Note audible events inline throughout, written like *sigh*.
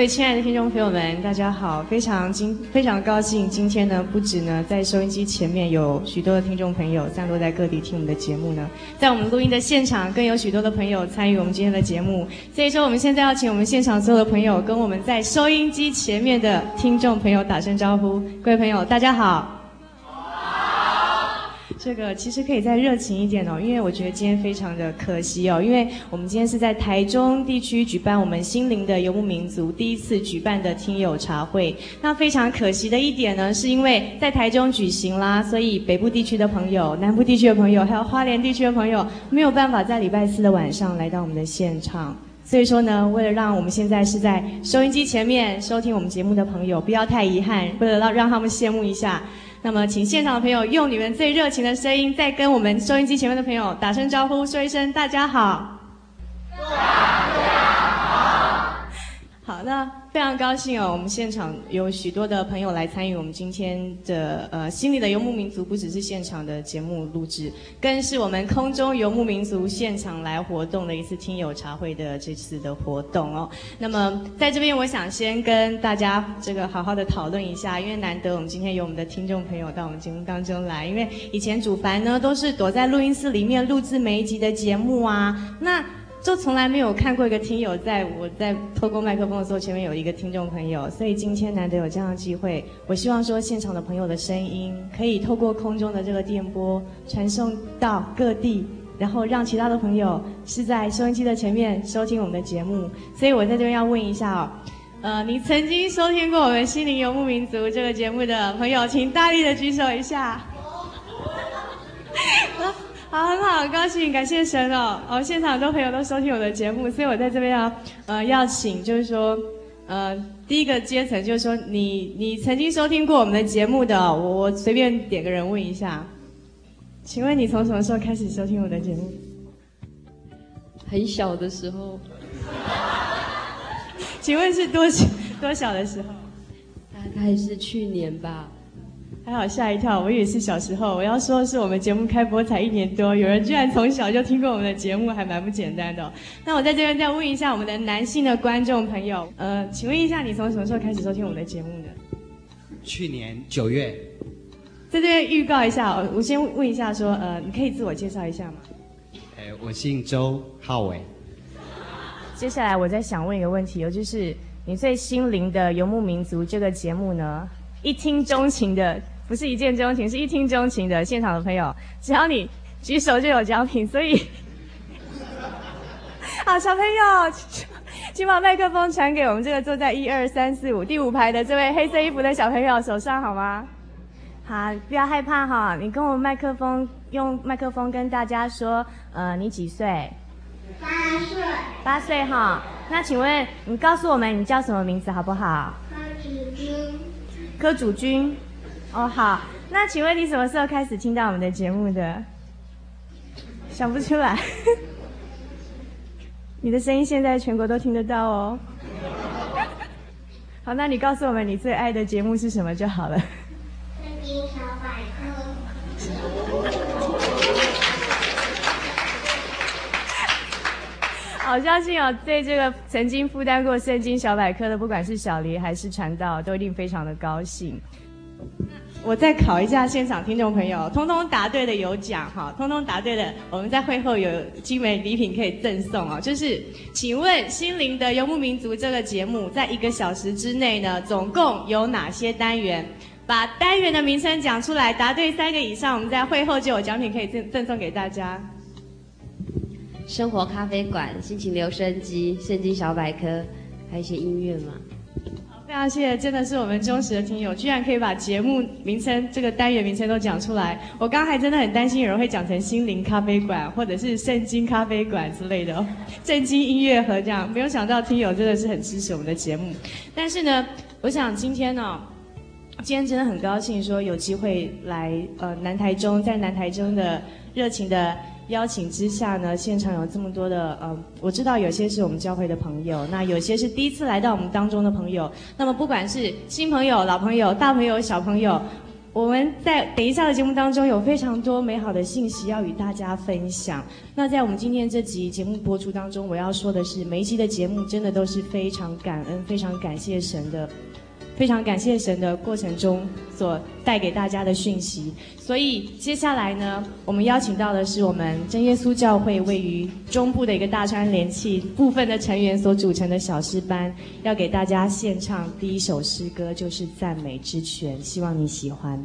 位亲爱的听众朋友们，大家好！非常今非常高兴，今天呢，不止呢在收音机前面有许多的听众朋友散落在各地听我们的节目呢，在我们录音的现场更有许多的朋友参与我们今天的节目。所以说，我们现在要请我们现场所有的朋友跟我们在收音机前面的听众朋友打声招呼。各位朋友，大家好。这个其实可以再热情一点哦，因为我觉得今天非常的可惜哦，因为我们今天是在台中地区举办我们心灵的游牧民族第一次举办的听友茶会。那非常可惜的一点呢，是因为在台中举行啦，所以北部地区的朋友、南部地区的朋友，还有花莲地区的朋友，没有办法在礼拜四的晚上来到我们的现场。所以说呢，为了让我们现在是在收音机前面收听我们节目的朋友不要太遗憾，为了让让他们羡慕一下。那么，请现场的朋友用你们最热情的声音，再跟我们收音机前面的朋友打声招呼，说一声“大家好”。大家好。好，那。非常高兴哦，我们现场有许多的朋友来参与我们今天的呃心里的游牧民族，不只是现场的节目录制，更是我们空中游牧民族现场来活动的一次听友茶会的这次的活动哦。那么在这边，我想先跟大家这个好好的讨论一下，因为难得我们今天有我们的听众朋友到我们节目当中来，因为以前主凡呢都是躲在录音室里面录制每一集的节目啊，那。就从来没有看过一个听友，在我在透过麦克风的时候，前面有一个听众朋友，所以今天难得有这样的机会，我希望说现场的朋友的声音可以透过空中的这个电波传送到各地，然后让其他的朋友是在收音机的前面收听我们的节目。所以我在这边要问一下哦，呃，你曾经收听过我们心灵游牧民族这个节目的朋友，请大力的举手一下。好，很好，很高兴，感谢神哦！哦，现场很多朋友都收听我的节目，所以我在这边要，呃，要请，就是说，呃，第一个阶层就是说，你你曾经收听过我们的节目的，我我随便点个人问一下，请问你从什么时候开始收听我的节目？很小的时候。*laughs* 请问是多小多小的时候？大概是去年吧。还好吓一跳，我以为是小时候。我要说的是，我们节目开播才一年多，有人居然从小就听过我们的节目，还蛮不简单的哦。那我在这边再问一下我们的男性的观众朋友，呃，请问一下，你从什么时候开始收听我们的节目的？去年九月。在这边预告一下，我先问一下，说，呃，你可以自我介绍一下吗？呃，我姓周，浩伟。接下来，我再想问一个问题，哦，就是你最心灵的游牧民族这个节目呢，一听钟情的。不是一见钟情，是一听钟情的现场的朋友，只要你举手就有奖品，所以，*laughs* 好，小朋友，请把麦克风传给我们这个坐在一二三四五第五排的这位黑色衣服的小朋友手上，好吗？好，不要害怕哈，你跟我们麦克风用麦克风跟大家说，呃，你几岁？八岁。八岁哈，那请问你告诉我们你叫什么名字好不好？柯祖君。柯祖君。哦，好，那请问你什么时候开始听到我们的节目的？想不出来，*laughs* 你的声音现在全国都听得到哦。*laughs* 好，那你告诉我们你最爱的节目是什么就好了。圣经小百科。好，相信哦，对这个曾经负担过圣经小百科的，不管是小黎还是传道，都一定非常的高兴。我再考一下现场听众朋友，通通答对的有奖哈，通通答对的，我们在会后有精美礼品可以赠送哦。就是，请问《心灵的游牧民族》这个节目在一个小时之内呢，总共有哪些单元？把单元的名称讲出来，答对三个以上，我们在会后就有奖品可以赠赠送给大家。生活咖啡馆、心情留声机、圣经小百科，还有一些音乐嘛。非常谢谢，真的是我们忠实的听友，居然可以把节目名称、这个单元名称都讲出来。我刚还真的很担心有人会讲成心灵咖啡馆或者是圣经咖啡馆之类的，圣经音乐盒这样。没有想到听友真的是很支持我们的节目。但是呢，我想今天呢、今天真的很高兴说有机会来呃南台中，在南台中的热情的。邀请之下呢，现场有这么多的呃，我知道有些是我们教会的朋友，那有些是第一次来到我们当中的朋友。那么不管是新朋友、老朋友、大朋友、小朋友，我们在等一下的节目当中有非常多美好的信息要与大家分享。那在我们今天这集节目播出当中，我要说的是，每一集的节目真的都是非常感恩、非常感谢神的。非常感谢神的过程中所带给大家的讯息，所以接下来呢，我们邀请到的是我们真耶稣教会位于中部的一个大川联契部分的成员所组成的小诗班，要给大家献唱第一首诗歌，就是赞美之泉，希望你喜欢。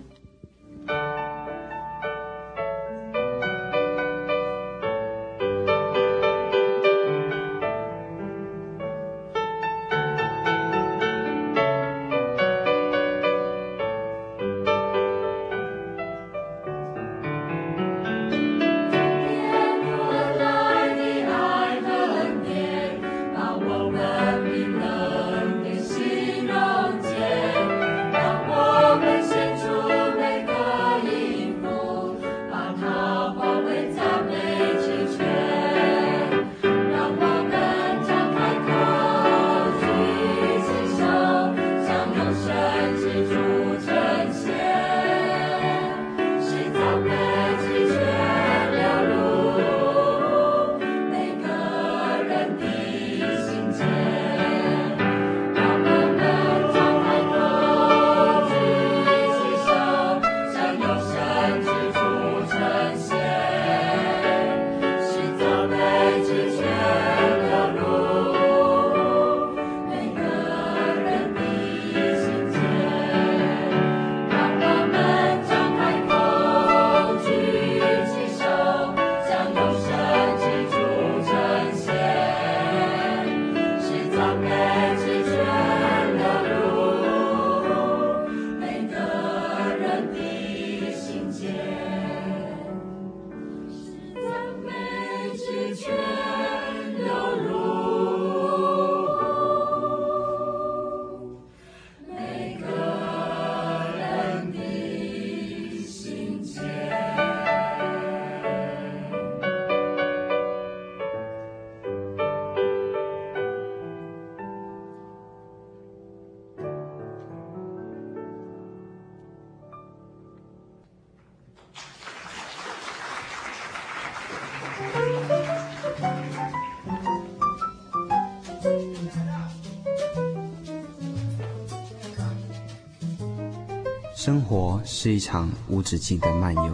生活是一场无止境的漫游，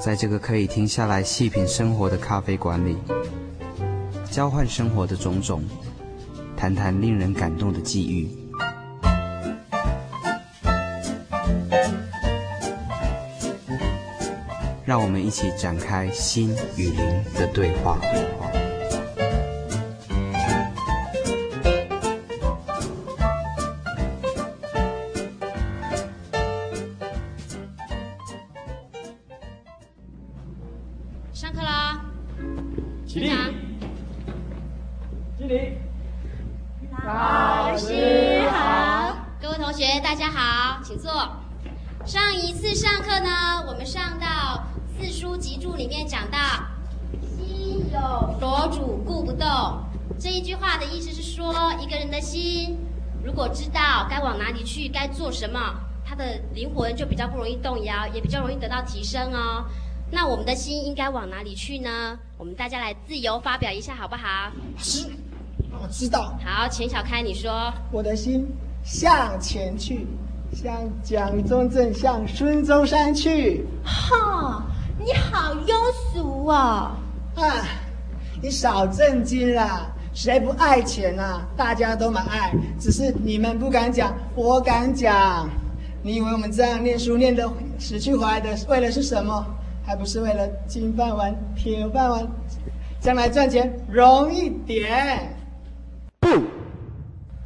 在这个可以停下来细品生活的咖啡馆里，交换生活的种种，谈谈令人感动的际遇，让我们一起展开心与灵的对话。什么？他的灵魂就比较不容易动摇，也比较容易得到提升哦。那我们的心应该往哪里去呢？我们大家来自由发表一下，好不好？是，我知道。好，钱小开，你说。我的心向前去，向蒋中正，向孙中山去。哈，你好庸俗哦！啊，你少震惊啦！谁不爱钱啊？大家都蛮爱，只是你们不敢讲，我敢讲。你以为我们这样念书念得死去活来的，为了是什么？还不是为了金饭碗、铁饭碗，将来赚钱容易点。不，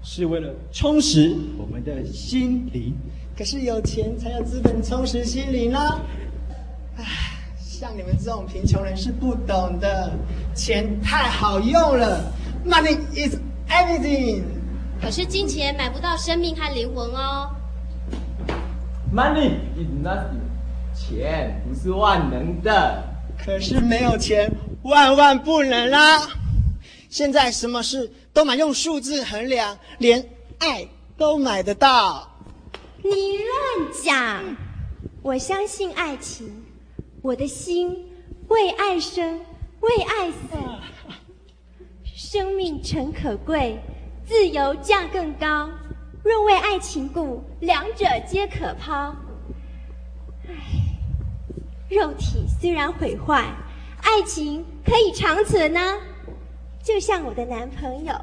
是为了充实我们的心灵。可是有钱才有资本充实心灵呢。唉，像你们这种贫穷人是不懂的，钱太好用了，Money is everything。可是金钱买不到生命和灵魂哦。Money is nothing，钱不是万能的。可是没有钱，万万不能啦！现在什么事都买用数字衡量，连爱都买得到。你乱讲！我相信爱情，我的心为爱生，为爱死。*laughs* 生命诚可贵，自由价更高。若为爱情故，两者皆可抛。唉，肉体虽然毁坏，爱情可以长存呢。就像我的男朋友，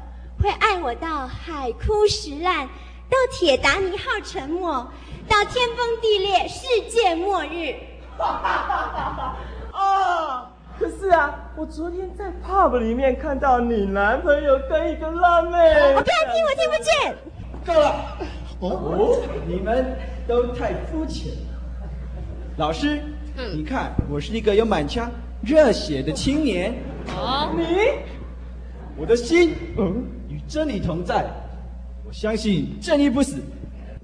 会爱我到海枯石烂，到铁达尼号沉没，到天崩地裂，世界末日。哈哈哈哈啊！可是啊，我昨天在 pub 里面看到你男朋友跟一个辣妹。我不要听，我听不见。够了！哦，你们都太肤浅了。老师，嗯、你看，我是一个有满腔热血的青年。哦，你，我的心，嗯，与真理同在。我相信正义不死，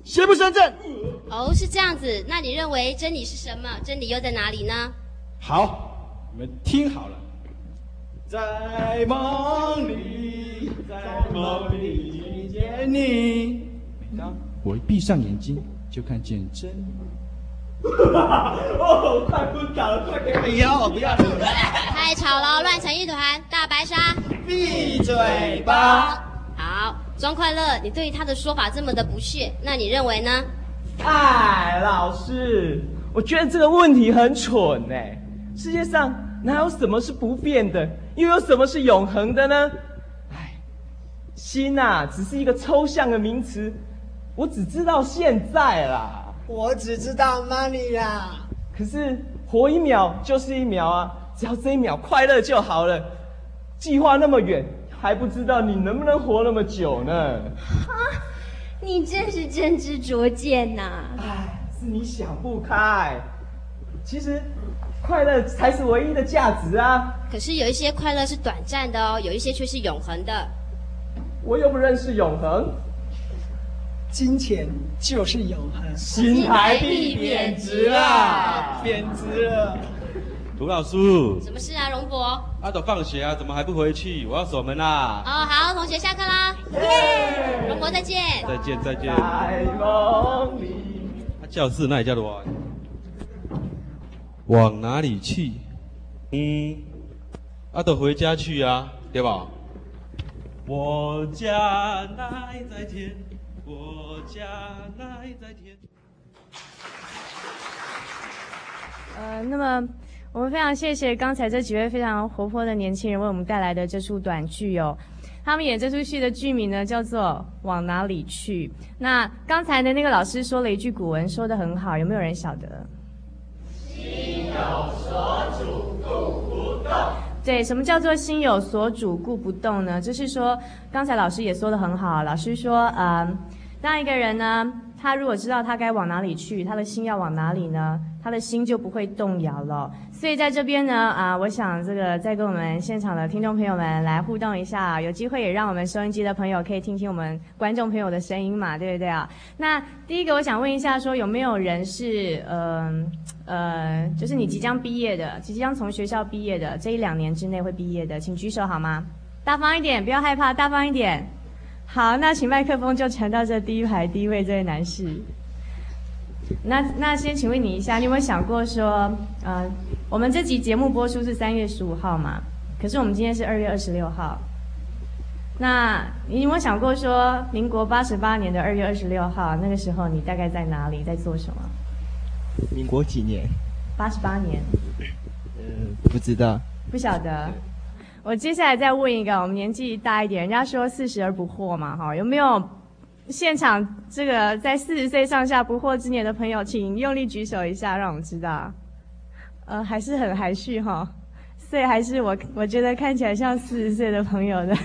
邪不胜正。哦，是这样子。那你认为真理是什么？真理又在哪里呢？好，你们听好了，在梦里，在梦里遇。见你，每当我一闭上眼睛，就看见真。*laughs* 哦，快昏倒了，快给我药！不要！太吵了，乱成一团，大白鲨。闭嘴吧！好，装快乐，你对于他的说法这么的不屑，那你认为呢？哎，老师，我觉得这个问题很蠢哎。世界上哪有什么是不变的，又有什么是永恒的呢？心呐、啊，只是一个抽象的名词，我只知道现在啦。我只知道 money 啦。可是活一秒就是一秒啊，只要这一秒快乐就好了。计划那么远，还不知道你能不能活那么久呢？啊，*laughs* 你真是真知灼见呐！哎，是你想不开。其实，快乐才是唯一的价值啊。可是有一些快乐是短暂的哦，有一些却是永恒的。我又不认识永恒，金钱就是永恒。新台币贬值了，贬值了。卢老师，什么事啊，荣博？阿斗放学啊，怎么还不回去？我要锁门啦。哦，好，同学下课啦。耶，荣博再见。再见再见。在梦里。他教室那里叫做往哪里去？嗯，阿斗回家去啊，对吧？我家乃在天，我家乃在天。呃，那么我们非常谢谢刚才这几位非常活泼的年轻人为我们带来的这出短剧哦。他们演这出戏的剧名呢叫做《往哪里去》。那刚才的那个老师说了一句古文，说的很好，有没有人晓得？心有所主，故不动。对，什么叫做心有所主，故不动呢？就是说，刚才老师也说的很好。老师说，嗯，当一个人呢，他如果知道他该往哪里去，他的心要往哪里呢？他的心就不会动摇了。所以在这边呢，啊，我想这个再跟我们现场的听众朋友们来互动一下，有机会也让我们收音机的朋友可以听听我们观众朋友的声音嘛，对不对啊？那第一个我想问一下，说有没有人是，嗯呃，呃，就是你即将毕业的，即将从学校毕业的，这一两年之内会毕业的，请举手好吗？大方一点，不要害怕，大方一点。好，那请麦克风就传到这第一排第一位这位男士。那那先请问你一下，你有没有想过说，呃，我们这集节目播出是三月十五号嘛？可是我们今天是二月二十六号。那你有没有想过说，民国八十八年的二月二十六号，那个时候你大概在哪里，在做什么？民国几年？八十八年。呃，不知道。不晓得。我接下来再问一个，我们年纪大一点，人家说四十而不惑嘛，哈，有没有现场这个在四十岁上下不惑之年的朋友，请用力举手一下，让我们知道。呃，还是很含蓄哈，所以还是我我觉得看起来像四十岁的朋友的。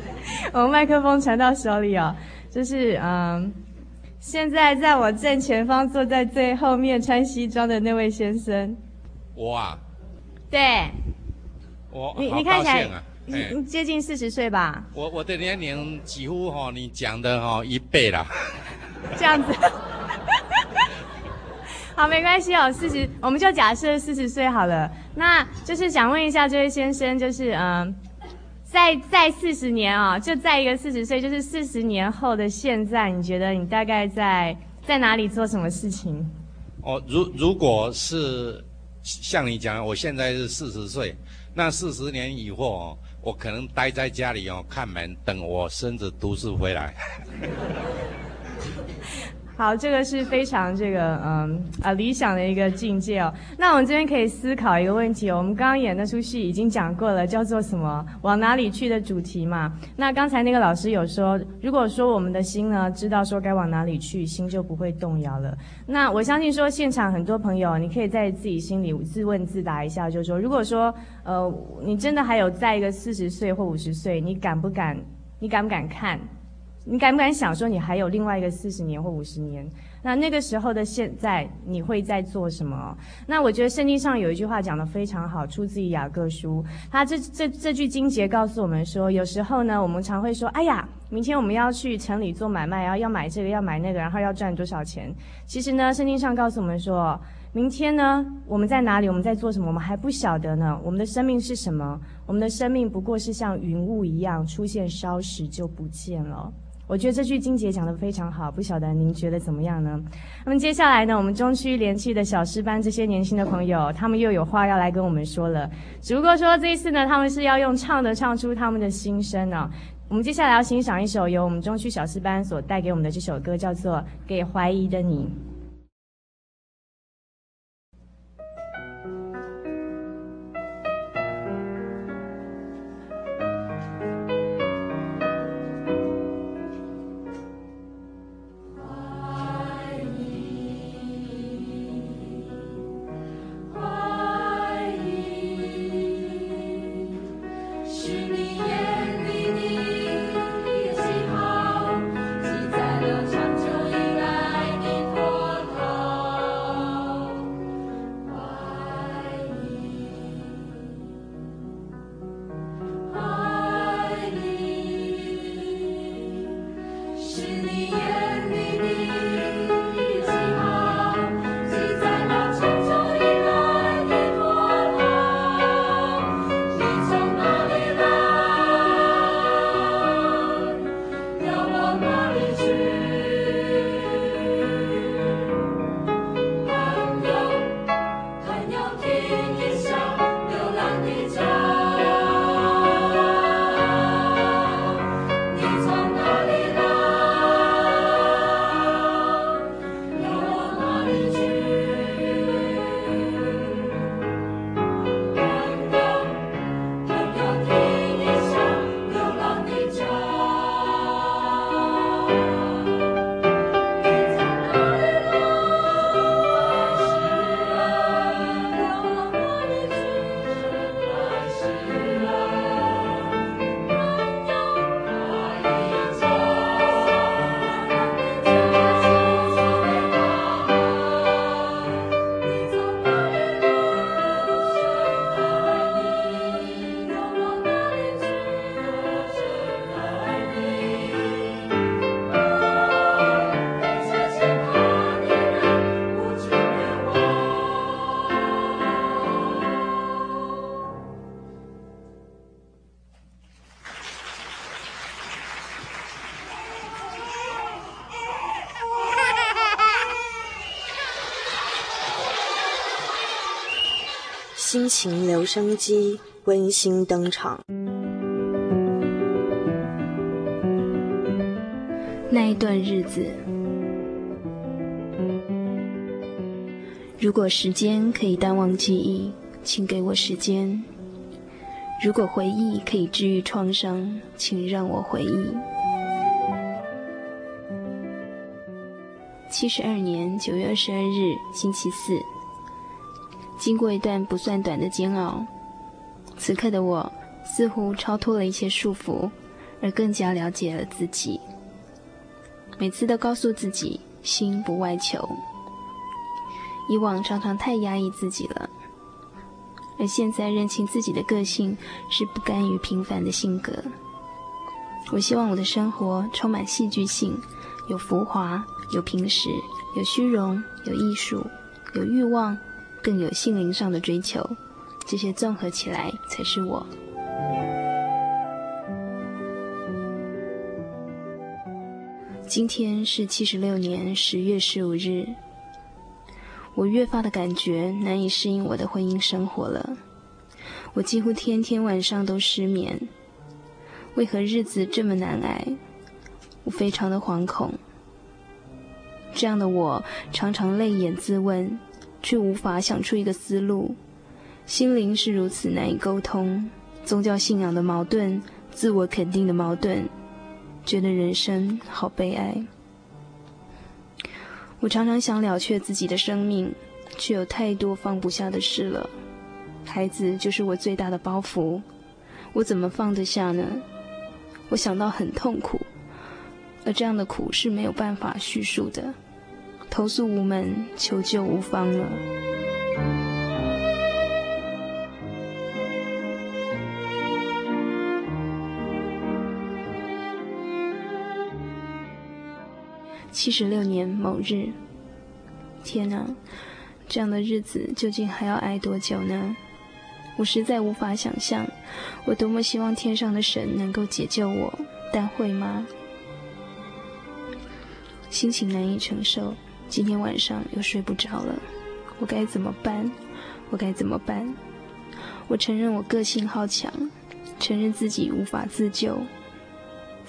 *laughs* 我们麦克风传到手里哦，就是嗯，现在在我正前方坐在最后面穿西装的那位先生。我啊。对。我你你看起来，啊、你接近四十岁吧？我我的年龄几乎哈、哦，你讲的哈、哦、一倍啦。*laughs* 这样子，好，没关系哦，四十，我们就假设四十岁好了。那就是想问一下这位先生，就是嗯，在在四十年啊、哦，就在一个四十岁，就是四十年后的现在，你觉得你大概在在哪里做什么事情？哦，如如果是像你讲，我现在是四十岁。那四十年以后哦，我可能待在家里哦，看门，等我孙子读书回来。好，这个是非常这个嗯啊理想的一个境界哦。那我们这边可以思考一个问题哦。我们刚刚演那出戏已经讲过了，叫做什么？往哪里去的主题嘛。那刚才那个老师有说，如果说我们的心呢，知道说该往哪里去，心就不会动摇了。那我相信说，现场很多朋友，你可以在自己心里自问自答一下，就是说，如果说呃你真的还有在一个四十岁或五十岁，你敢不敢？你敢不敢看？你敢不敢想说，你还有另外一个四十年或五十年？那那个时候的现在，你会在做什么？那我觉得圣经上有一句话讲得非常好，出自于雅各书。他这这这句经节告诉我们说，有时候呢，我们常会说，哎呀，明天我们要去城里做买卖，然后要买这个，要买那个，然后要赚多少钱？其实呢，圣经上告诉我们说，明天呢，我们在哪里？我们在做什么？我们还不晓得呢。我们的生命是什么？我们的生命不过是像云雾一样，出现稍时就不见了。我觉得这句金姐讲得非常好，不晓得您觉得怎么样呢？那么接下来呢，我们中区联气的小师班这些年轻的朋友，他们又有话要来跟我们说了。只不过说这一次呢，他们是要用唱的唱出他们的心声呢、我们接下来要欣赏一首由我们中区小师班所带给我们的这首歌，叫做《给怀疑的你》。心情留声机温馨登场。那一段日子，如果时间可以淡忘记忆，请给我时间；如果回忆可以治愈创伤，请让我回忆。七十二年九月二十二日，星期四。经过一段不算短的煎熬，此刻的我似乎超脱了一切束缚，而更加了解了自己。每次都告诉自己心不外求，以往常常太压抑自己了，而现在认清自己的个性是不甘于平凡的性格。我希望我的生活充满戏剧性，有浮华，有平实，有虚荣，有艺术，有欲望，更有心灵上的追求。这些综合起来才是我。今天是七十六年十月十五日，我越发的感觉难以适应我的婚姻生活了。我几乎天天晚上都失眠，为何日子这么难挨？我非常的惶恐。这样的我常常泪眼自问，却无法想出一个思路。心灵是如此难以沟通，宗教信仰的矛盾，自我肯定的矛盾。觉得人生好悲哀。我常常想了却自己的生命，却有太多放不下的事了。孩子就是我最大的包袱，我怎么放得下呢？我想到很痛苦，而这样的苦是没有办法叙述的。投诉无门，求救无方了。七十六年某日，天哪，这样的日子究竟还要挨多久呢？我实在无法想象，我多么希望天上的神能够解救我，但会吗？心情难以承受，今天晚上又睡不着了，我该怎么办？我该怎么办？我承认我个性好强，承认自己无法自救，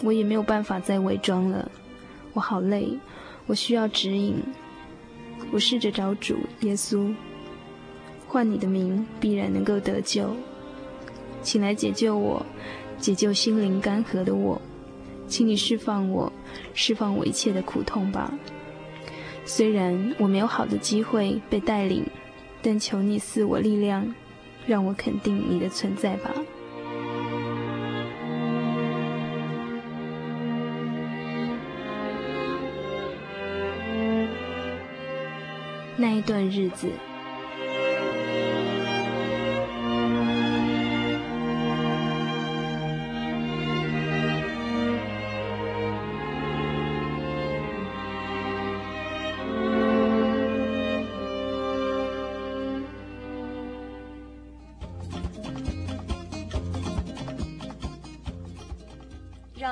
我也没有办法再伪装了。我好累，我需要指引。我试着找主耶稣，唤你的名，必然能够得救。请来解救我，解救心灵干涸的我。请你释放我，释放我一切的苦痛吧。虽然我没有好的机会被带领，但求你赐我力量，让我肯定你的存在吧。那一段日子，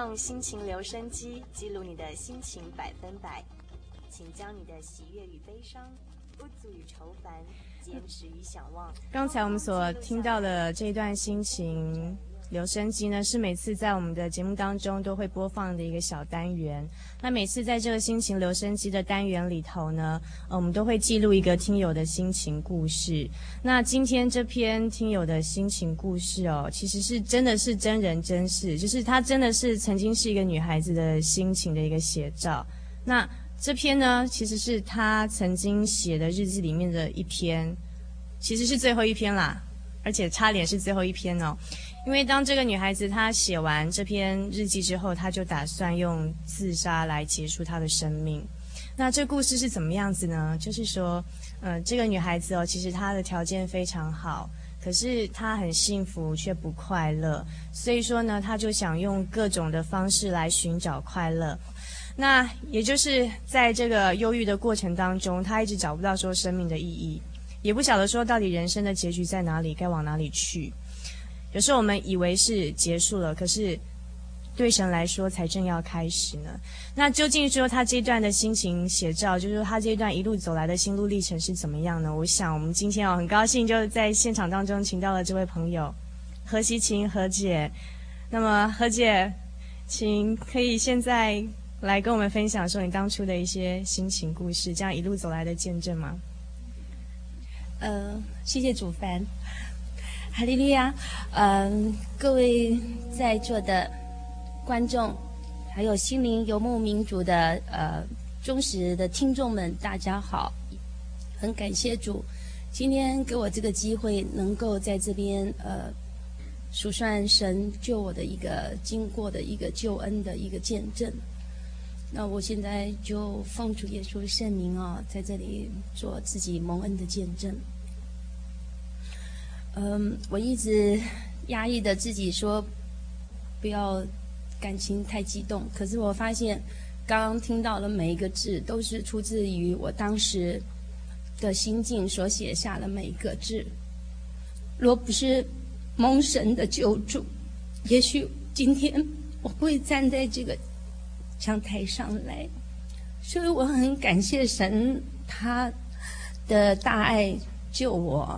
用心情留声机记录你的心情百分百，请将你的喜悦与悲伤。不足与愁烦，坚持与想望。刚才我们所听到的这一段心情留声机呢，是每次在我们的节目当中都会播放的一个小单元。那每次在这个心情留声机的单元里头呢，呃，我们都会记录一个听友的心情故事。那今天这篇听友的心情故事哦，其实是真的是真人真事，就是她真的是曾经是一个女孩子的心情的一个写照。那。这篇呢，其实是他曾经写的日记里面的一篇，其实是最后一篇啦，而且差点是最后一篇哦。因为当这个女孩子她写完这篇日记之后，她就打算用自杀来结束她的生命。那这故事是怎么样子呢？就是说，呃，这个女孩子哦，其实她的条件非常好，可是她很幸福却不快乐，所以说呢，她就想用各种的方式来寻找快乐。那也就是在这个忧郁的过程当中，她一直找不到说生命的意义，也不晓得说到底人生的结局在哪里，该往哪里去。有时候我们以为是结束了，可是对神来说才正要开始呢。那究竟说他这一段的心情写照，就是说他这一段一路走来的心路历程是怎么样呢？我想我们今天哦，很高兴就在现场当中请到了这位朋友何西琴何姐。那么何姐，请可以现在。来跟我们分享说你当初的一些心情故事，这样一路走来的见证吗？呃，谢谢主凡，哈利路亚，嗯、各位在座的观众，还有心灵游牧民族的呃忠实的听众们，大家好，很感谢主，今天给我这个机会，能够在这边呃数算神救我的一个经过的一个救恩的一个见证。那我现在就奉主耶稣圣名啊，在这里做自己蒙恩的见证。嗯，我一直压抑的自己说不要感情太激动，可是我发现刚刚听到的每一个字都是出自于我当时的心境所写下的每一个字。若不是蒙神的救助，也许今天我不会站在这个。讲台上来，所以我很感谢神，他的大爱救我。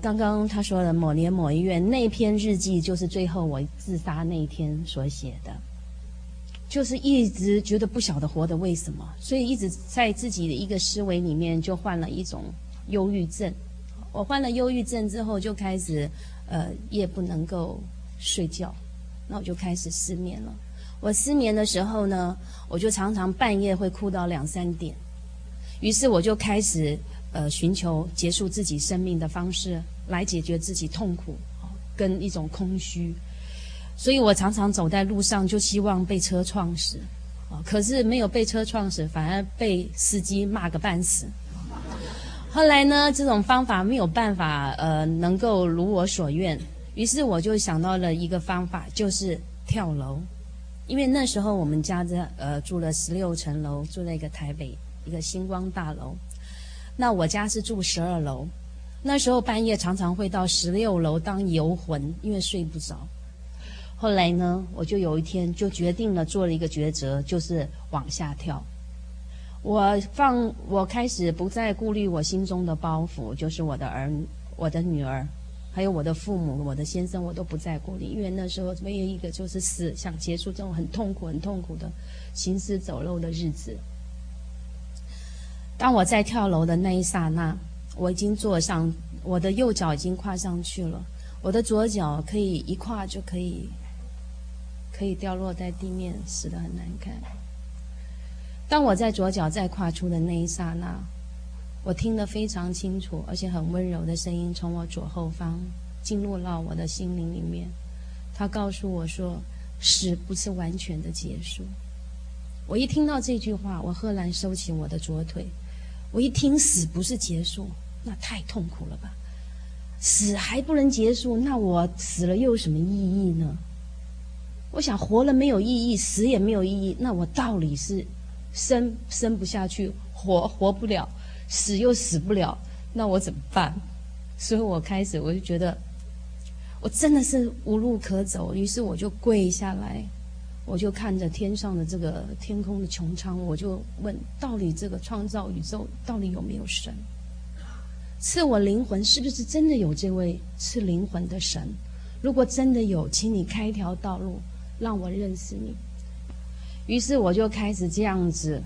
刚刚他说的某年某一月那篇日记，就是最后我自杀那一天所写的，就是一直觉得不晓得活的为什么，所以一直在自己的一个思维里面就患了一种忧郁症。我患了忧郁症之后，就开始呃夜不能够睡觉。那我就开始失眠了。我失眠的时候呢，我就常常半夜会哭到两三点。于是我就开始呃寻求结束自己生命的方式，来解决自己痛苦跟一种空虚。所以我常常走在路上，就希望被车撞死啊，可是没有被车撞死，反而被司机骂个半死。后来呢，这种方法没有办法呃能够如我所愿。于是我就想到了一个方法，就是跳楼。因为那时候我们家在呃住了十六层楼，住在一个台北一个星光大楼。那我家是住十二楼，那时候半夜常常会到十六楼当游魂，因为睡不着。后来呢，我就有一天就决定了做了一个抉择，就是往下跳。我放我开始不再顾虑我心中的包袱，就是我的儿我的女儿。还有我的父母、我的先生，我都不再顾虑，因为那时候唯一一个就是死，想结束这种很痛苦、很痛苦的行尸走肉的日子。当我在跳楼的那一刹那，我已经坐上，我的右脚已经跨上去了，我的左脚可以一跨就可以，可以掉落在地面，死得很难看。当我在左脚再跨出的那一刹那。我听得非常清楚，而且很温柔的声音从我左后方进入到我的心灵里面。他告诉我说：“死不是完全的结束。”我一听到这句话，我赫然收起我的左腿。我一听死不是结束，那太痛苦了吧？死还不能结束，那我死了又有什么意义呢？我想活了没有意义，死也没有意义，那我到底是生生不下去，活活不了？死又死不了，那我怎么办？所以我开始我就觉得，我真的是无路可走。于是我就跪下来，我就看着天上的这个天空的穹苍，我就问：到底这个创造宇宙到底有没有神？赐我灵魂是不是真的有这位赐灵魂的神？如果真的有，请你开一条道路让我认识你。于是我就开始这样子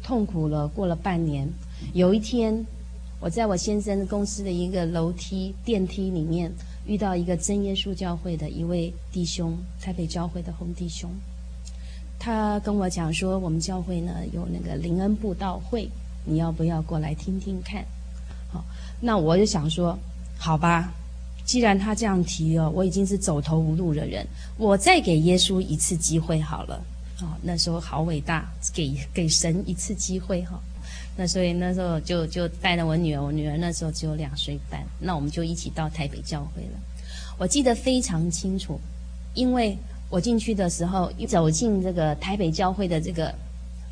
痛苦了，过了半年。有一天，我在我先生公司的一个楼梯电梯里面遇到一个真耶稣教会的一位弟兄，台北教会的洪弟兄。他跟我讲说，我们教会呢有那个灵恩布道会，你要不要过来听听看？好，那我就想说，好吧，既然他这样提哦，我已经是走投无路的人，我再给耶稣一次机会好了。哦，那时候好伟大，给给神一次机会哈。那所以那时候就就带着我女儿，我女儿那时候只有两岁半，那我们就一起到台北教会了。我记得非常清楚，因为我进去的时候，一走进这个台北教会的这个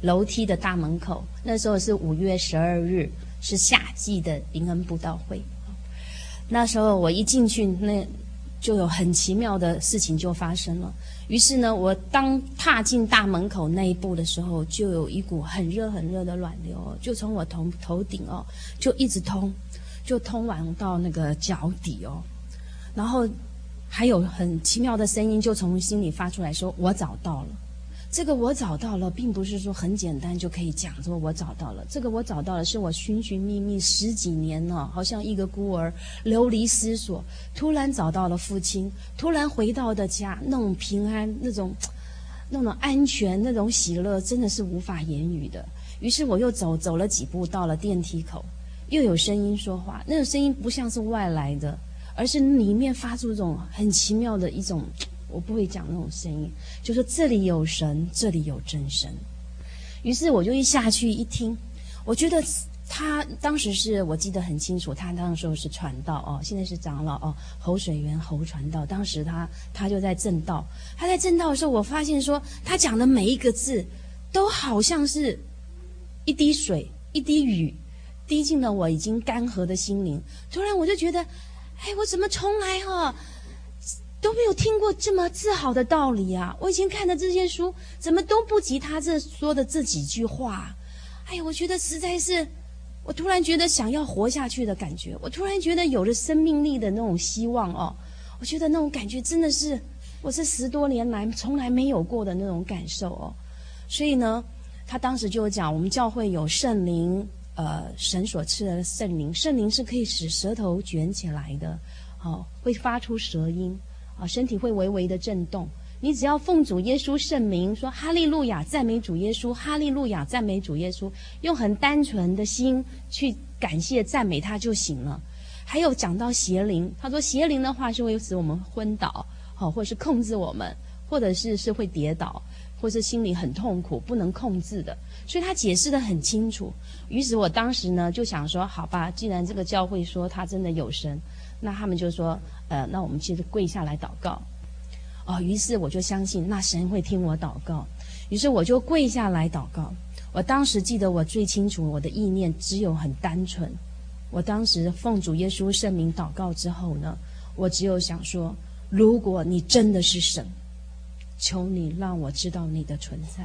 楼梯的大门口，那时候是五月十二日，是夏季的灵恩布道会。那时候我一进去，那就有很奇妙的事情就发生了。于是呢，我当踏进大门口那一步的时候，就有一股很热很热的暖流，就从我头头顶哦，就一直通，就通往到那个脚底哦。然后还有很奇妙的声音就从心里发出来说：“我找到了。”这个我找到了，并不是说很简单就可以讲说我找到了。这个我找到了，是我寻寻觅觅十几年了，好像一个孤儿流离失所，突然找到了父亲，突然回到的家，那种平安，那种 *tsk* 那种安全，那种喜乐，真的是无法言语的。于是我又走走了几步，到了电梯口，又有声音说话，那种声音不像是外来的，而是里面发出一种很奇妙的一种。我不会讲那种声音，就说这里有神，这里有真神。于是我就一下去一听，我觉得他当时是我记得很清楚，他那时候是传道哦，现在是长老哦，侯水源侯传道。当时他他就在正道，他在正道的时候，我发现说他讲的每一个字，都好像是一滴水，一滴雨，滴进了我已经干涸的心灵。突然我就觉得，哎，我怎么从来哈、都没有听过这么自豪的道理啊！我以前看的这些书，怎么都不及他这说的这几句话。哎呀，我觉得实在是，我突然觉得想要活下去的感觉，我突然觉得有了生命力的那种希望哦。我觉得那种感觉真的是，我这十多年来从来没有过的那种感受哦。所以呢，他当时就讲，我们教会有圣灵，呃，神所赐的圣灵，圣灵是可以使舌头卷起来的，哦，会发出舌音。啊，身体会微微的震动。你只要奉主耶稣圣名说哈利路亚，赞美主耶稣，哈利路亚，赞美主耶稣，用很单纯的心去感谢赞美他就行了。还有讲到邪灵，他说邪灵的话是会使我们昏倒，好，或是控制我们，或者是是会跌倒，或是心里很痛苦不能控制的。所以他解释得很清楚。于是我当时呢就想说，好吧，既然这个教会说他真的有神。那他们就说，呃，那我们接着跪下来祷告，哦，于是我就相信那神会听我祷告，于是我就跪下来祷告。我当时记得我最清楚，我的意念只有很单纯。我当时奉主耶稣圣名祷告之后呢，我只有想说，如果你真的是神，求你让我知道你的存在。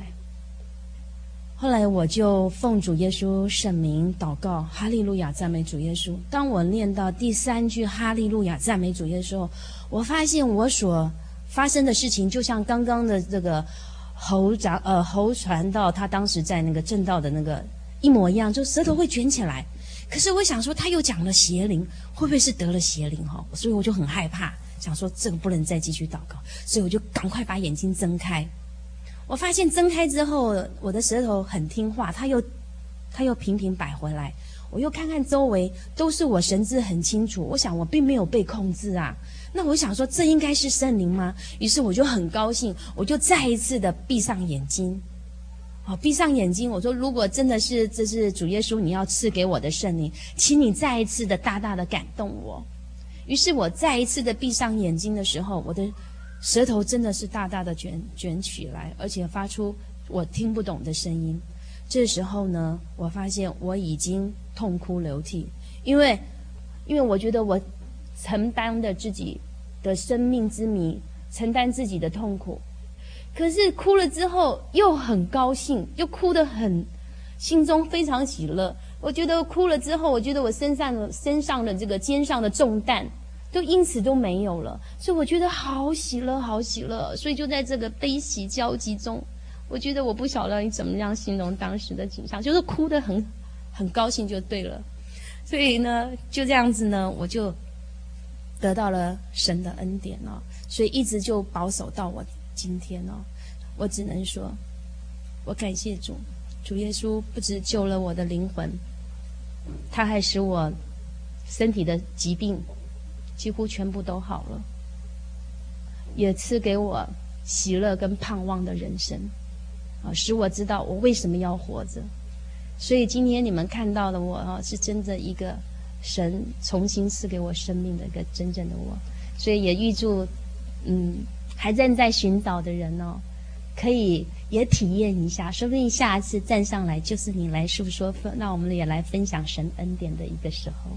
后来我就奉主耶稣圣名祷告，哈利路亚，赞美主耶稣。当我念到第三句哈利路亚，赞美主耶稣，我发现我所发生的事情，就像刚刚的这个侯长呃侯传道他当时在那个正道的那个一模一样，就舌头会卷起来。可是我想说，他又讲了邪灵，会不会是得了邪灵哈？所以我就很害怕，想说这个不能再继续祷告，所以我就赶快把眼睛睁开。我发现睁开之后，我的舌头很听话，它又，它又频频摆回来。我又看看周围，都是我神志很清楚。我想我并没有被控制啊。那我想说，这应该是圣灵吗？于是我就很高兴，我就再一次的闭上眼睛。好，闭上眼睛，我说，如果真的是这是主耶稣你要赐给我的圣灵，请你再一次的大大的感动我。于是我再一次的闭上眼睛的时候，我的。舌头真的是大大的卷卷起来，而且发出我听不懂的声音。这时候呢，我发现我已经痛哭流涕，因为，因为我觉得我承担着自己的生命之谜，承担自己的痛苦。可是哭了之后又很高兴，又哭得很，心中非常喜乐。我觉得哭了之后，我觉得我身上的身上的这个肩上的重担。都因此都没有了，所以我觉得好喜乐，好喜乐。所以就在这个悲喜交集中，我觉得我不晓得你怎么样形容当时的景象，就是哭得很很高兴就对了。所以呢，就这样子呢，我就得到了神的恩典哦。所以一直就保守到我今天哦。我只能说，我感谢主，主耶稣不只救了我的灵魂，他还使我身体的疾病。几乎全部都好了，也赐给我喜乐跟盼望的人生，啊，使我知道我为什么要活着。所以今天你们看到的我啊，是真正一个神重新赐给我生命的一个真正的我。所以也预祝，嗯，还正在寻找的人哦，可以也体验一下，说不定下一次站上来就是你来诉说，那我们也来分享神恩典的一个时候。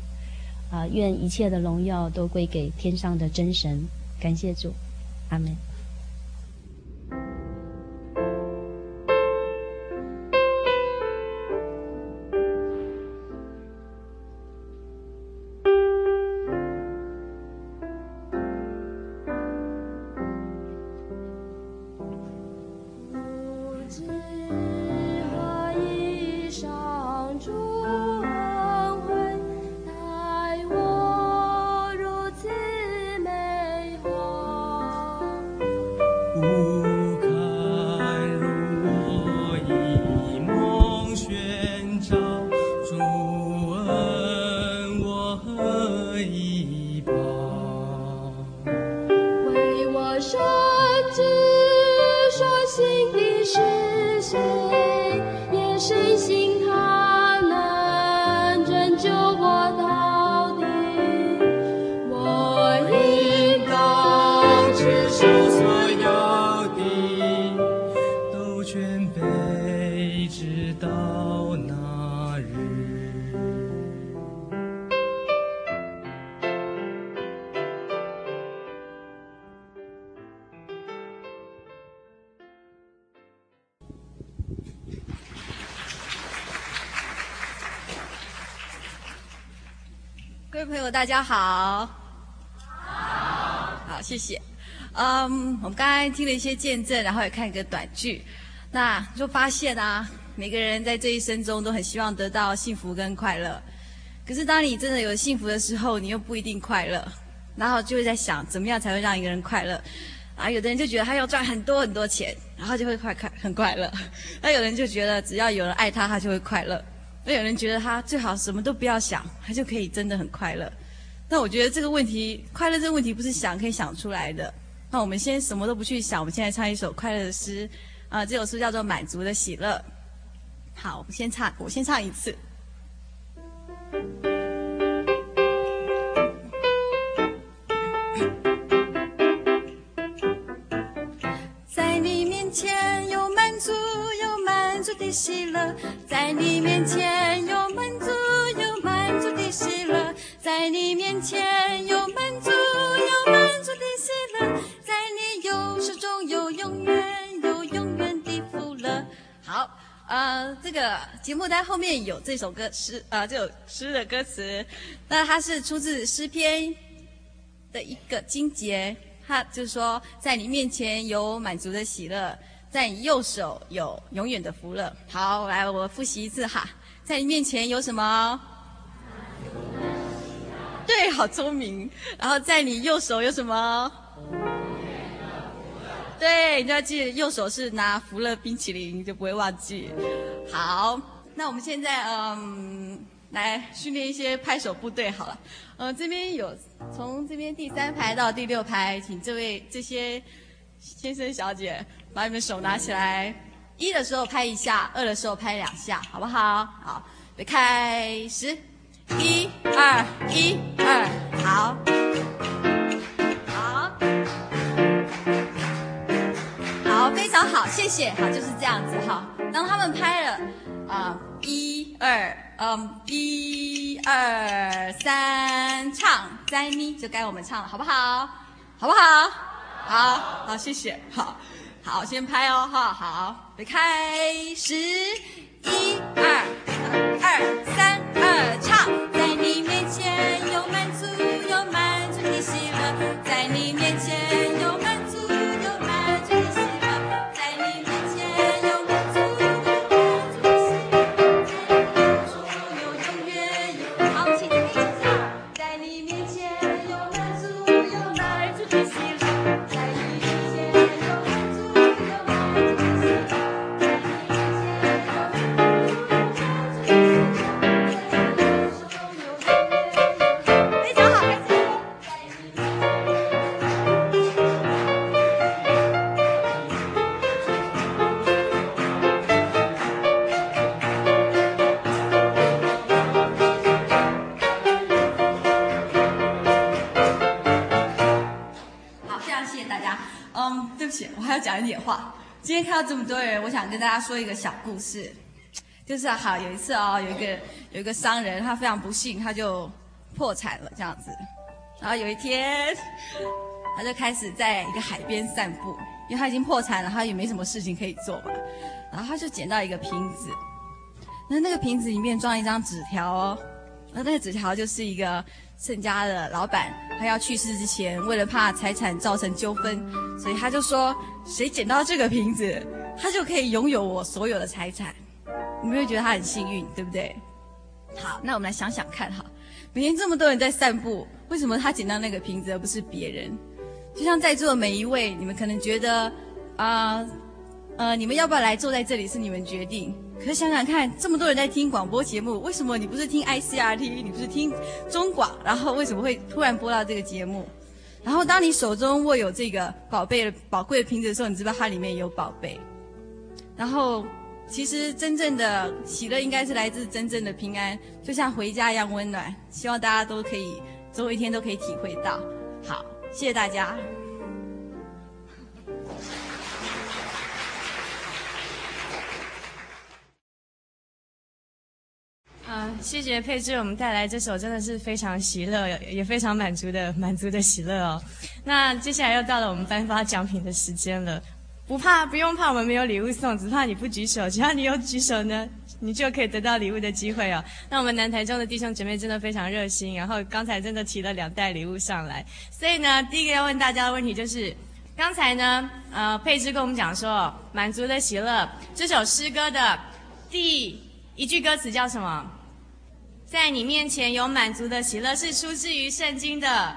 啊，愿一切的荣耀都归给天上的真神，感谢主，阿门。Ooh. 大家好。好，好，谢谢。嗯、我们刚才听了一些见证，然后也看一个短剧，那就发现啊，每个人在这一生中都很希望得到幸福跟快乐。可是当你真的有幸福的时候，你又不一定快乐，然后就会在想，怎么样才会让一个人快乐？啊，有的人就觉得他要赚很多很多钱，然后就会快快很快乐。那有人就觉得只要有人爱他，他就会快乐。那有人觉得他最好什么都不要想，他就可以真的很快乐。那我觉得这个问题，快乐这个问题不是想可以想出来的。那我们先什么都不去想，我们现在唱一首快乐的诗，啊，这首诗叫做《满足的喜乐》。好，我们先唱，我先唱一次。在你面前有满足，有满足的喜乐，在你面前有满足，有呃，这个节目单后面有这首歌诗，呃，这首诗的歌词，那它是出自诗篇的一个经节，它就是说，在你面前有满足的喜乐。在你右手有永远的福乐。好，来，我复习一次哈。在你面前有什么？对，好聪明。然后在你右手有什么？对，你就要记得右手是拿福乐冰淇淋，就不会忘记。好，那我们现在嗯，来训练一些拍手部队好了。呃，这边有从这边第三排到第六排，请这位这些先生小姐。把你们手拿起来，一的时候拍一下，二的时候拍两下，好不好？好，备开始，一二一二，好，好，谢谢，好，就是这样子哈。当他们拍了，啊、一二，嗯，一二三，唱，在你就该我们唱了，好不好？好不好？好，好，谢谢，好。好，先拍哦，哈，好，别开始，一二二三二，唱，天看到这么多人，我想跟大家说一个小故事。就是好，有一次哦，有一个有一个商人，他非常不幸，他就破产了这样子。然后有一天，他就开始在一个海边散步，因为他已经破产了，他也没什么事情可以做嘛。然后他就捡到一个瓶子，那那个瓶子里面装一张纸条哦，那那个纸条就是一个。盛家的老板，他要去世之前，为了怕财产造成纠纷，所以他就说：谁捡到这个瓶子，他就可以拥有我所有的财产。你们会觉得他很幸运，对不对？好，那我们来想想看哈，每天这么多人在散步，为什么他捡到那个瓶子而不是别人？就像在座的每一位，你们可能觉得啊。呃呃，你们要不要来坐在这里是你们决定。可是想想看，这么多人在听广播节目，为什么你不是听 ICRT，你不是听中广，然后为什么会突然播到这个节目？然后当你手中握有这个宝贝宝贵的瓶子的时候，你知道它里面有宝贝。然后其实真正的喜乐应该是来自真正的平安，就像回家一样温暖。希望大家都可以，总有一天都可以体会到。好，谢谢大家。谢谢佩芝，我们带来这首真的是非常喜乐，也非常满足的满足的喜乐哦。那接下来又到了我们颁发奖品的时间了，不怕，不用怕，我们没有礼物送，只怕你不举手。只要你有举手呢，你就可以得到礼物的机会哦。那我们南台中的弟兄姐妹真的非常热心，然后刚才真的提了两袋礼物上来。所以呢，第一个要问大家的问题就是，刚才呢，呃，佩芝跟我们讲说，满足的喜乐这首诗歌的第一句歌词叫什么？在你面前有满足的喜乐，是出自于圣经的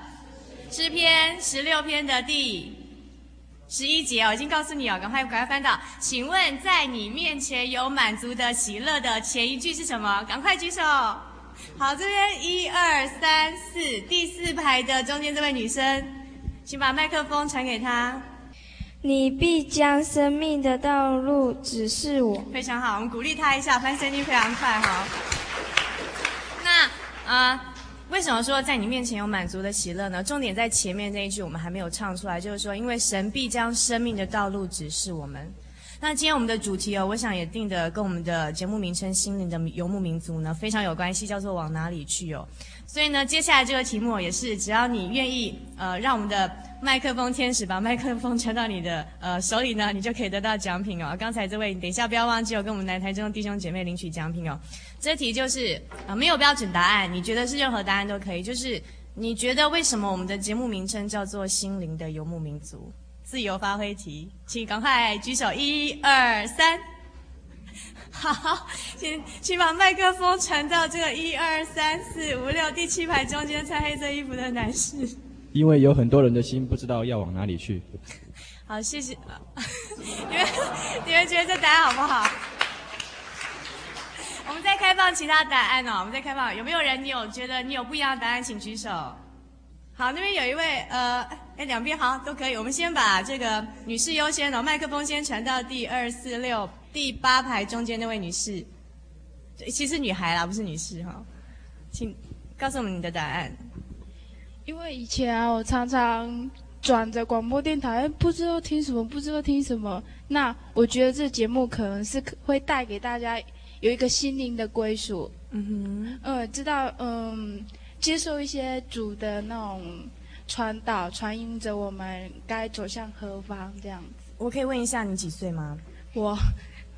诗篇十六篇的第。十一节我已经告诉你哦，赶快赶快翻到。请问，在你面前有满足的喜乐的前一句是什么？赶快举手。好，这边一二三四，第四排的中间这位女生，请把麦克风传给她。你必将生命的道路指示我。非常好，我们鼓励她一下，翻身音非常快哈。啊。为什么说在你面前有满足的喜乐呢？重点在前面那一句，我们还没有唱出来，就是说，因为神必将生命的道路指示我们。那今天我们的主题哦，我想也定的跟我们的节目名称“心灵的游牧民族”呢非常有关系，叫做“往哪里去”哦。所以呢，接下来这个题目也是，只要你愿意，呃，让我们的麦克风天使把麦克风传到你的呃手里呢，你就可以得到奖品哦。刚才这位，你等一下不要忘记哦，跟我们南台中的弟兄姐妹领取奖品哦。这题就是啊、没有标准答案，你觉得是任何答案都可以。就是你觉得为什么我们的节目名称叫做“心灵的游牧民族”？自由发挥题，请赶快举手，一二三。好，请请把麦克风传到这个一二三四五六第七排中间穿黑色衣服的男士。因为有很多人的心不知道要往哪里去。*laughs* 好，谢谢。*laughs* 你们你们觉得这答案好不好？我们再开放其他答案哦。我们再开放，有没有人你有觉得你有不一样的答案，请举手。好，那边有一位呃，哎，两边好都可以。我们先把这个女士优先哦，麦克风先传到第二四六。第八排中间那位女士，其实女孩啦，不是女士哈，请告诉我们你的答案。因为以前啊，我常常转着广播电台，不知道听什么，不知道听什么。那我觉得这节目可能是会带给大家有一个心灵的归属。嗯哼，呃，知道，嗯，接受一些主的那种传导，传引着我们该走向何方这样子。我可以问一下你几岁吗？我。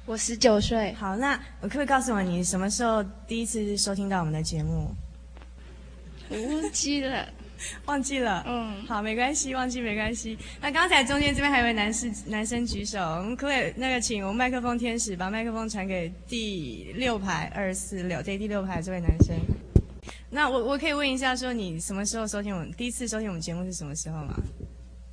我十九岁。好，那我可不可以告诉我你什么时候第一次收听到我们的节目？我忘记了，*laughs* 忘记了。嗯，好，没关系，忘记没关系。那刚才中间这边还有位男士，男生举手，我们可不可以那个请我们麦克风天使把麦克风传给第六排二四六，对，第六排这位男生。那我我可以问一下，说你什么时候收听我们第一次收听我们节目是什么时候吗？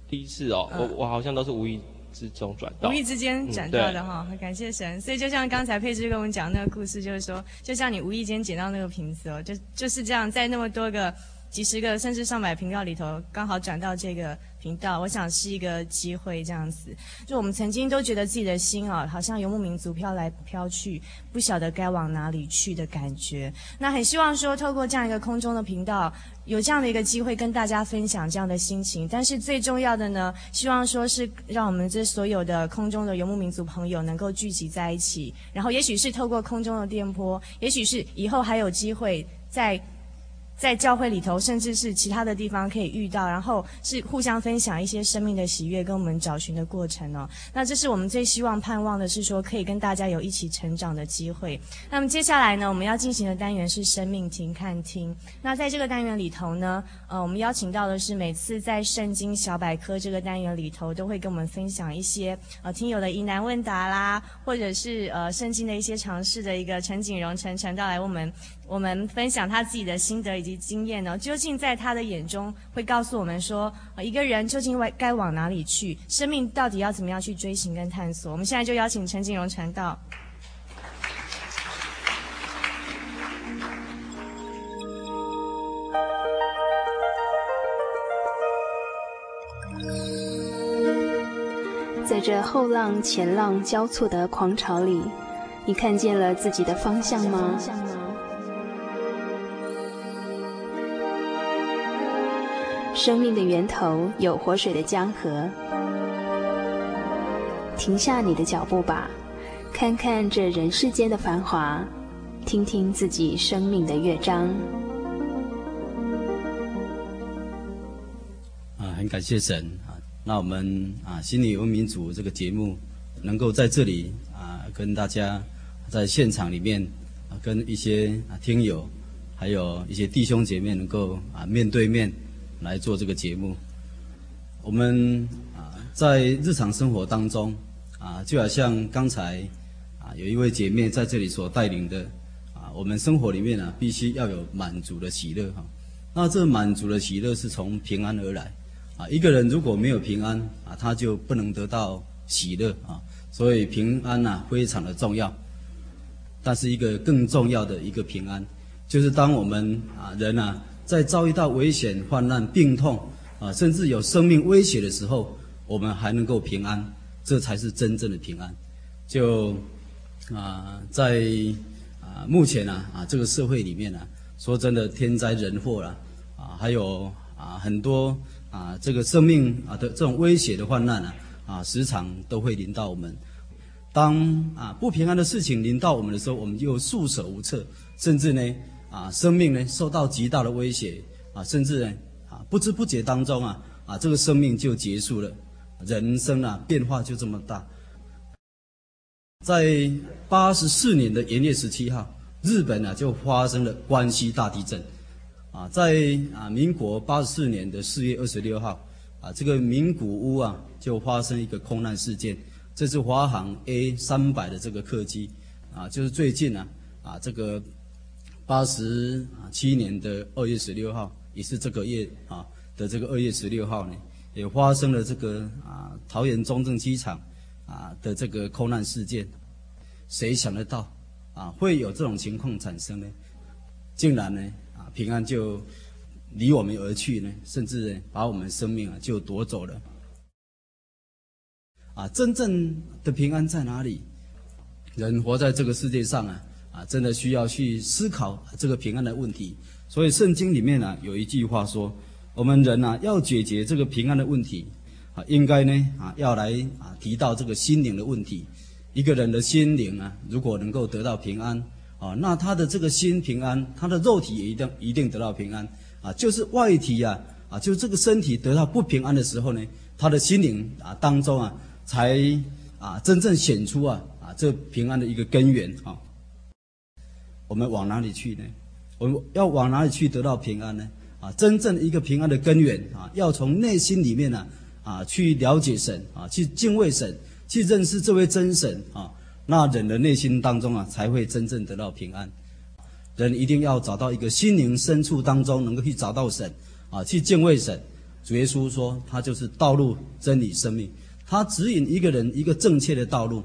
第一次哦，嗯、我我好像都是无意。之中转到，无意之间转到的哈，嗯、感谢神。所以就像刚才佩芝跟我们讲那个故事，就是说，就像你无意间捡到那个瓶子哦，就就是这样，在那么多个。几十个甚至上百频道里头，刚好转到这个频道，我想是一个机会这样子。就我们曾经都觉得自己的心啊，好像游牧民族飘来飘去，不晓得该往哪里去的感觉。那很希望说，透过这样一个空中的频道，有这样的一个机会跟大家分享这样的心情。但是最重要的呢，希望说是让我们这所有的空中的游牧民族朋友能够聚集在一起，然后也许是透过空中的电波，也许是以后还有机会在。在教会里头，甚至是其他的地方可以遇到，然后是互相分享一些生命的喜悦，跟我们找寻的过程哦。那这是我们最希望盼望的，是说可以跟大家有一起成长的机会。那么接下来呢，我们要进行的单元是生命停看听。那在这个单元里头呢，呃，我们邀请到的是每次在圣经小百科这个单元里头，都会跟我们分享一些呃听友的疑难问答啦，或者是呃圣经的一些常识的一个陈景荣陈传道来为我们。我们分享他自己的心得以及经验呢，究竟在他的眼中会告诉我们说，一个人究竟该往哪里去，生命到底要怎么样去追寻跟探索？我们现在就邀请陈景荣传道。在这后浪前浪交错的狂潮里，你看见了自己的方向吗？生命的源头有活水的江河，停下你的脚步吧，看看这人世间的繁华，听听自己生命的乐章。啊，很感谢神啊！那我们啊，心灵游牧民族这个节目能够在这里啊，跟大家在现场里面啊，跟一些啊听友，还有一些弟兄姐妹能够啊面对面来做这个节目。我们啊在日常生活当中啊，就好像刚才啊有一位姐妹在这里所带领的啊，我们生活里面呢，必须要有满足的喜乐哈。那这满足的喜乐是从平安而来啊。一个人如果没有平安啊，他就不能得到喜乐啊。所以平安呐非常的重要，但是一个更重要的一个平安，就是当我们啊人啊在遭遇到危险、患难、病痛啊，甚至有生命威胁的时候，我们还能够平安，这才是真正的平安。就啊在啊目前啊啊这个社会里面啊，说真的天灾人祸啦啊，还有啊很多啊这个生命啊的这种威胁的患难啊。啊，时常都会临到我们。当啊不平安的事情临到我们的时候，我们就束手无策，甚至呢啊生命呢受到极大的威胁啊，甚至呢啊不知不觉当中啊啊这个生命就结束了，人生啊变化就这么大。在八十四年的元月十七号，日本啊就发生了关西大地震。啊，在啊民国八十四年的四月二十六号。啊，这个名古屋啊，就发生一个空难事件。这是华航 A 三百的这个客机，啊，就是最近啊，啊，这个八十七年的二月十六号，也是这个月啊的这个二月十六号呢，也发生了这个啊桃园中正机场啊的这个空难事件。谁想得到啊会有这种情况产生呢？竟然呢啊平安就。离我们而去呢，甚至呢把我们生命啊就夺走了。啊，真正的平安在哪里？人活在这个世界上啊，啊，真的需要去思考这个平安的问题。所以圣经里面呢有一句话说，我们人啊要解决这个平安的问题，啊，应该呢啊要来啊提到这个心灵的问题。一个人的心灵啊，如果能够得到平安，啊，那他的这个心平安，他的肉体也一定一定得到平安。啊，就是外体啊，啊，就这个身体得到不平安的时候呢，他的心灵啊当中啊，才啊真正显出啊啊这平安的一个根源啊。我们往哪里去呢？我们要往哪里去得到平安呢？啊，真正一个平安的根源啊，要从内心里面呢啊，啊去了解神啊，去敬畏神，去认识这位真神啊，那人的内心当中啊，才会真正得到平安。人一定要找到一个心灵深处当中能够去找到神，啊，去敬畏神。主耶稣说，他就是道路、真理、生命，他指引一个人一个正确的道路。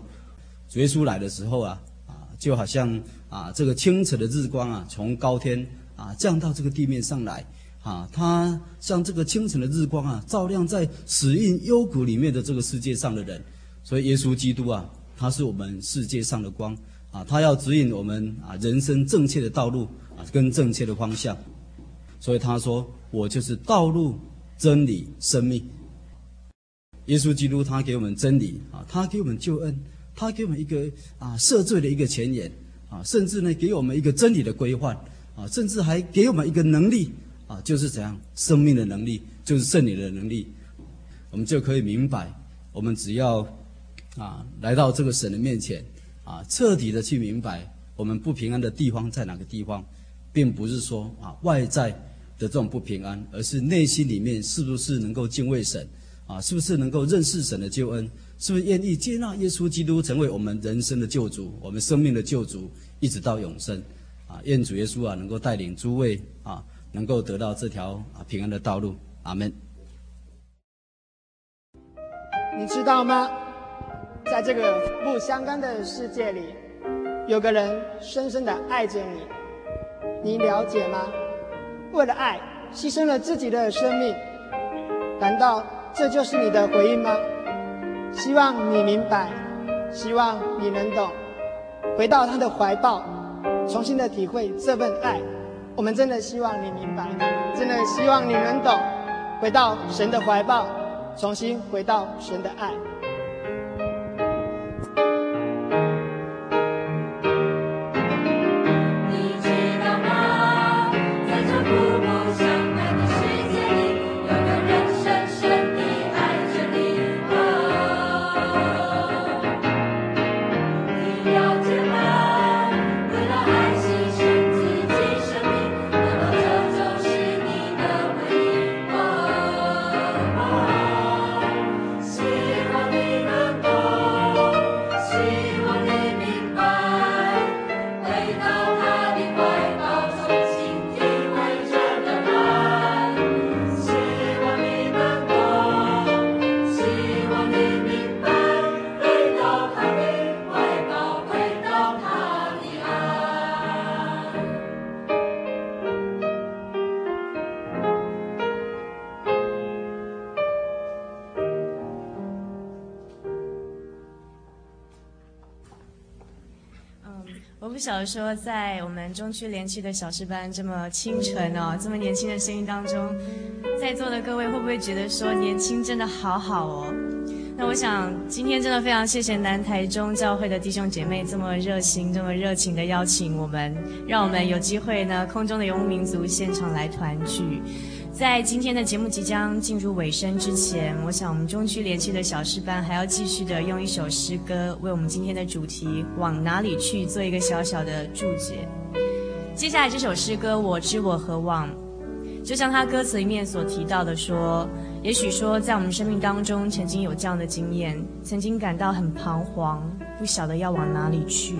主耶稣来的时候啊，啊，就好像啊，这个清晨的日光啊，从高天啊降到这个地面上来，啊，他像这个清晨的日光啊，照亮在死荫幽谷里面的这个世界上的人。所以耶稣基督啊，他是我们世界上的光。啊，他要指引我们啊，人生正确的道路啊，跟正确的方向。所以他说：“我就是道路、真理、生命。”耶稣基督他给我们真理啊，他给我们救恩，他给我们一个啊赦罪的一个前言啊，甚至呢给我们一个真理的规范啊，甚至还给我们一个能力啊，就是怎样生命的能力，就是圣灵的能力。我们就可以明白，我们只要啊来到这个神的面前。啊，彻底的去明白我们不平安的地方在哪个地方，并不是说啊外在的这种不平安，而是内心里面是不是能够敬畏神，啊，是不是能够认识神的救恩，是不是愿意接纳耶稣基督成为我们人生的救主，我们生命的救主，一直到永生，啊，愿主耶稣啊能够带领诸位啊，能够得到这条啊平安的道路，阿门。你知道吗？在这个不相干的世界里，有个人深深的爱着你，你了解吗？为了爱，牺牲了自己的生命，难道这就是你的回应吗？希望你明白，希望你能懂，回到他的怀抱，重新的体会这份爱。我们真的希望你明白，真的希望你能懂，回到神的怀抱，重新回到神的爱。不晓得说，在我们中区联区的小师班这么清纯哦，这么年轻的声音当中，在座的各位会不会觉得说年轻真的好好哦？那我想今天真的非常谢谢南台中教会的弟兄姐妹这么热心、这么热情的邀请我们，让我们有机会呢，空中的游牧民族现场来团聚。在今天的节目即将进入尾声之前，我想我们中区联区的小诗班还要继续的用一首诗歌为我们今天的主题往哪里去做一个小小的注解。接下来这首诗歌《我知我何往》，就像他歌词里面所提到的说，也许说在我们生命当中曾经有这样的经验，曾经感到很彷徨，不晓得要往哪里去。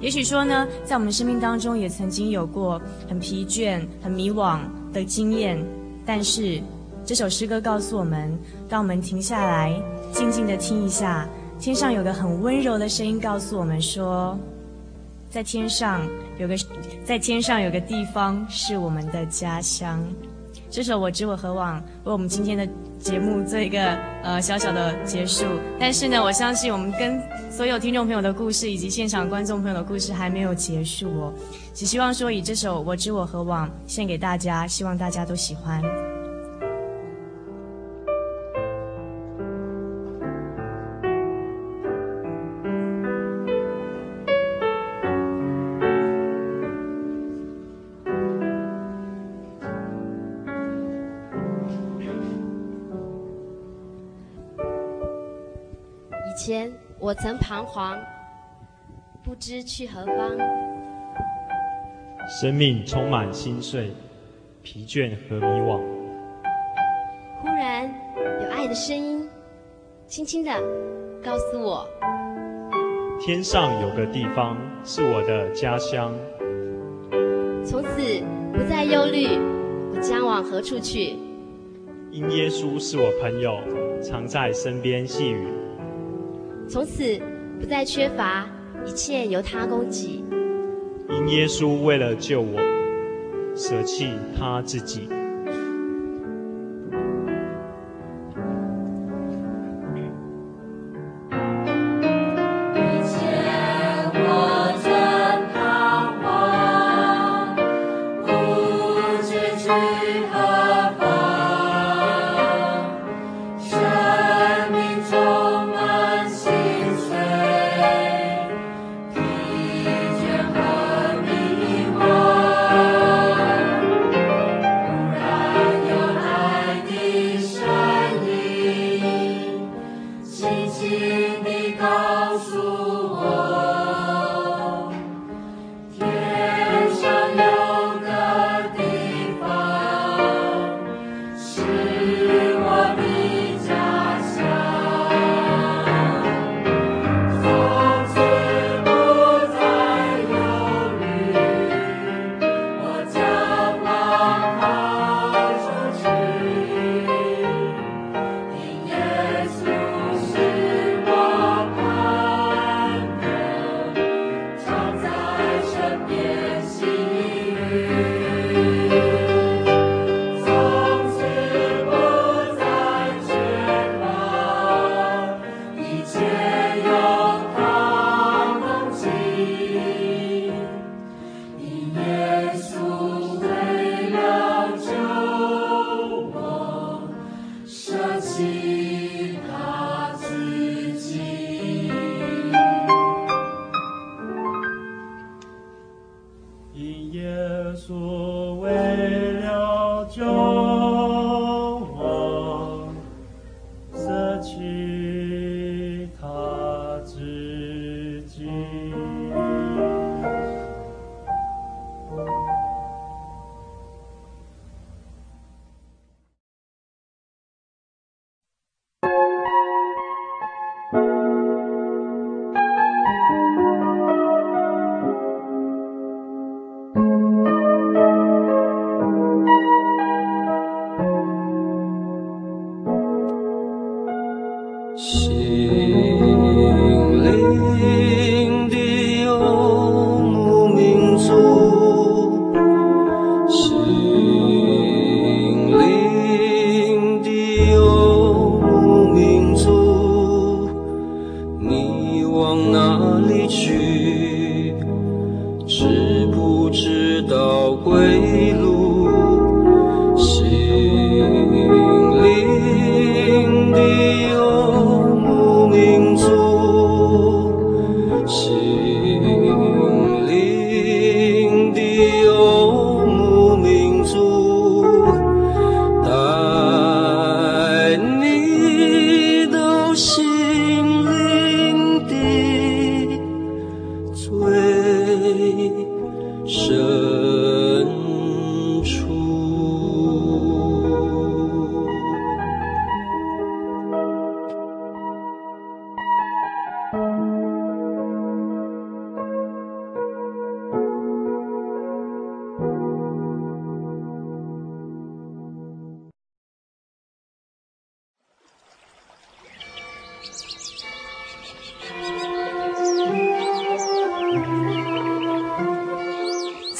也许说呢，在我们生命当中也曾经有过很疲倦、很迷惘。的经验，但是这首诗歌告诉我们：当我们停下来，静静的听一下，天上有个很温柔的声音告诉我们说，在天上有个，在天上有个地方是我们的家乡。这首《我知我何往》为我们今天的节目做一个呃小小的结束。但是呢，我相信我们跟所有听众朋友的故事以及现场观众朋友的故事还没有结束哦。只希望说以这首《我知我何往》献给大家，希望大家都喜欢。我曾彷徨，不知去何方。生命充满心碎，疲倦和迷惘。忽然有爱的声音，轻轻的告诉我：天上有个地方是我的家乡。从此不再忧虑，我将往何处去？因耶稣是我朋友，常在身边细语。从此不再缺乏，一切由他供给。因耶稣为了救我，舍弃他自己。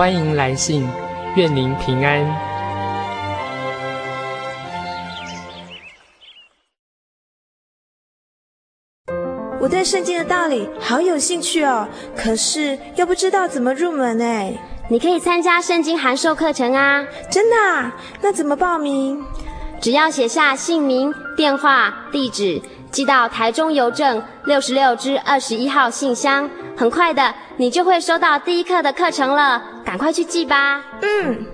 欢迎来信，愿您平安。我对圣经的道理好有兴趣哦，可是又不知道怎么入门哎。你可以参加圣经函授课程啊！真的啊？那怎么报名？只要写下姓名、电话、地址，寄到台中邮政六十六至二十一号信箱。很快的，你就会收到第一课的课程了，赶快去记吧。嗯，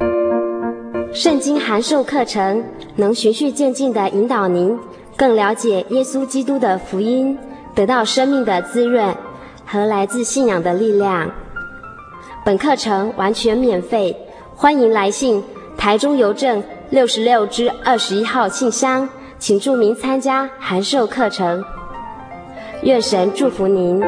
圣经函授课程能循序渐进地引导您更了解耶稣基督的福音，得到生命的滋润和来自信仰的力量。本课程完全免费，欢迎来信台中邮政六十六支二十一号信箱，请注明参加函授课程。愿神祝福您。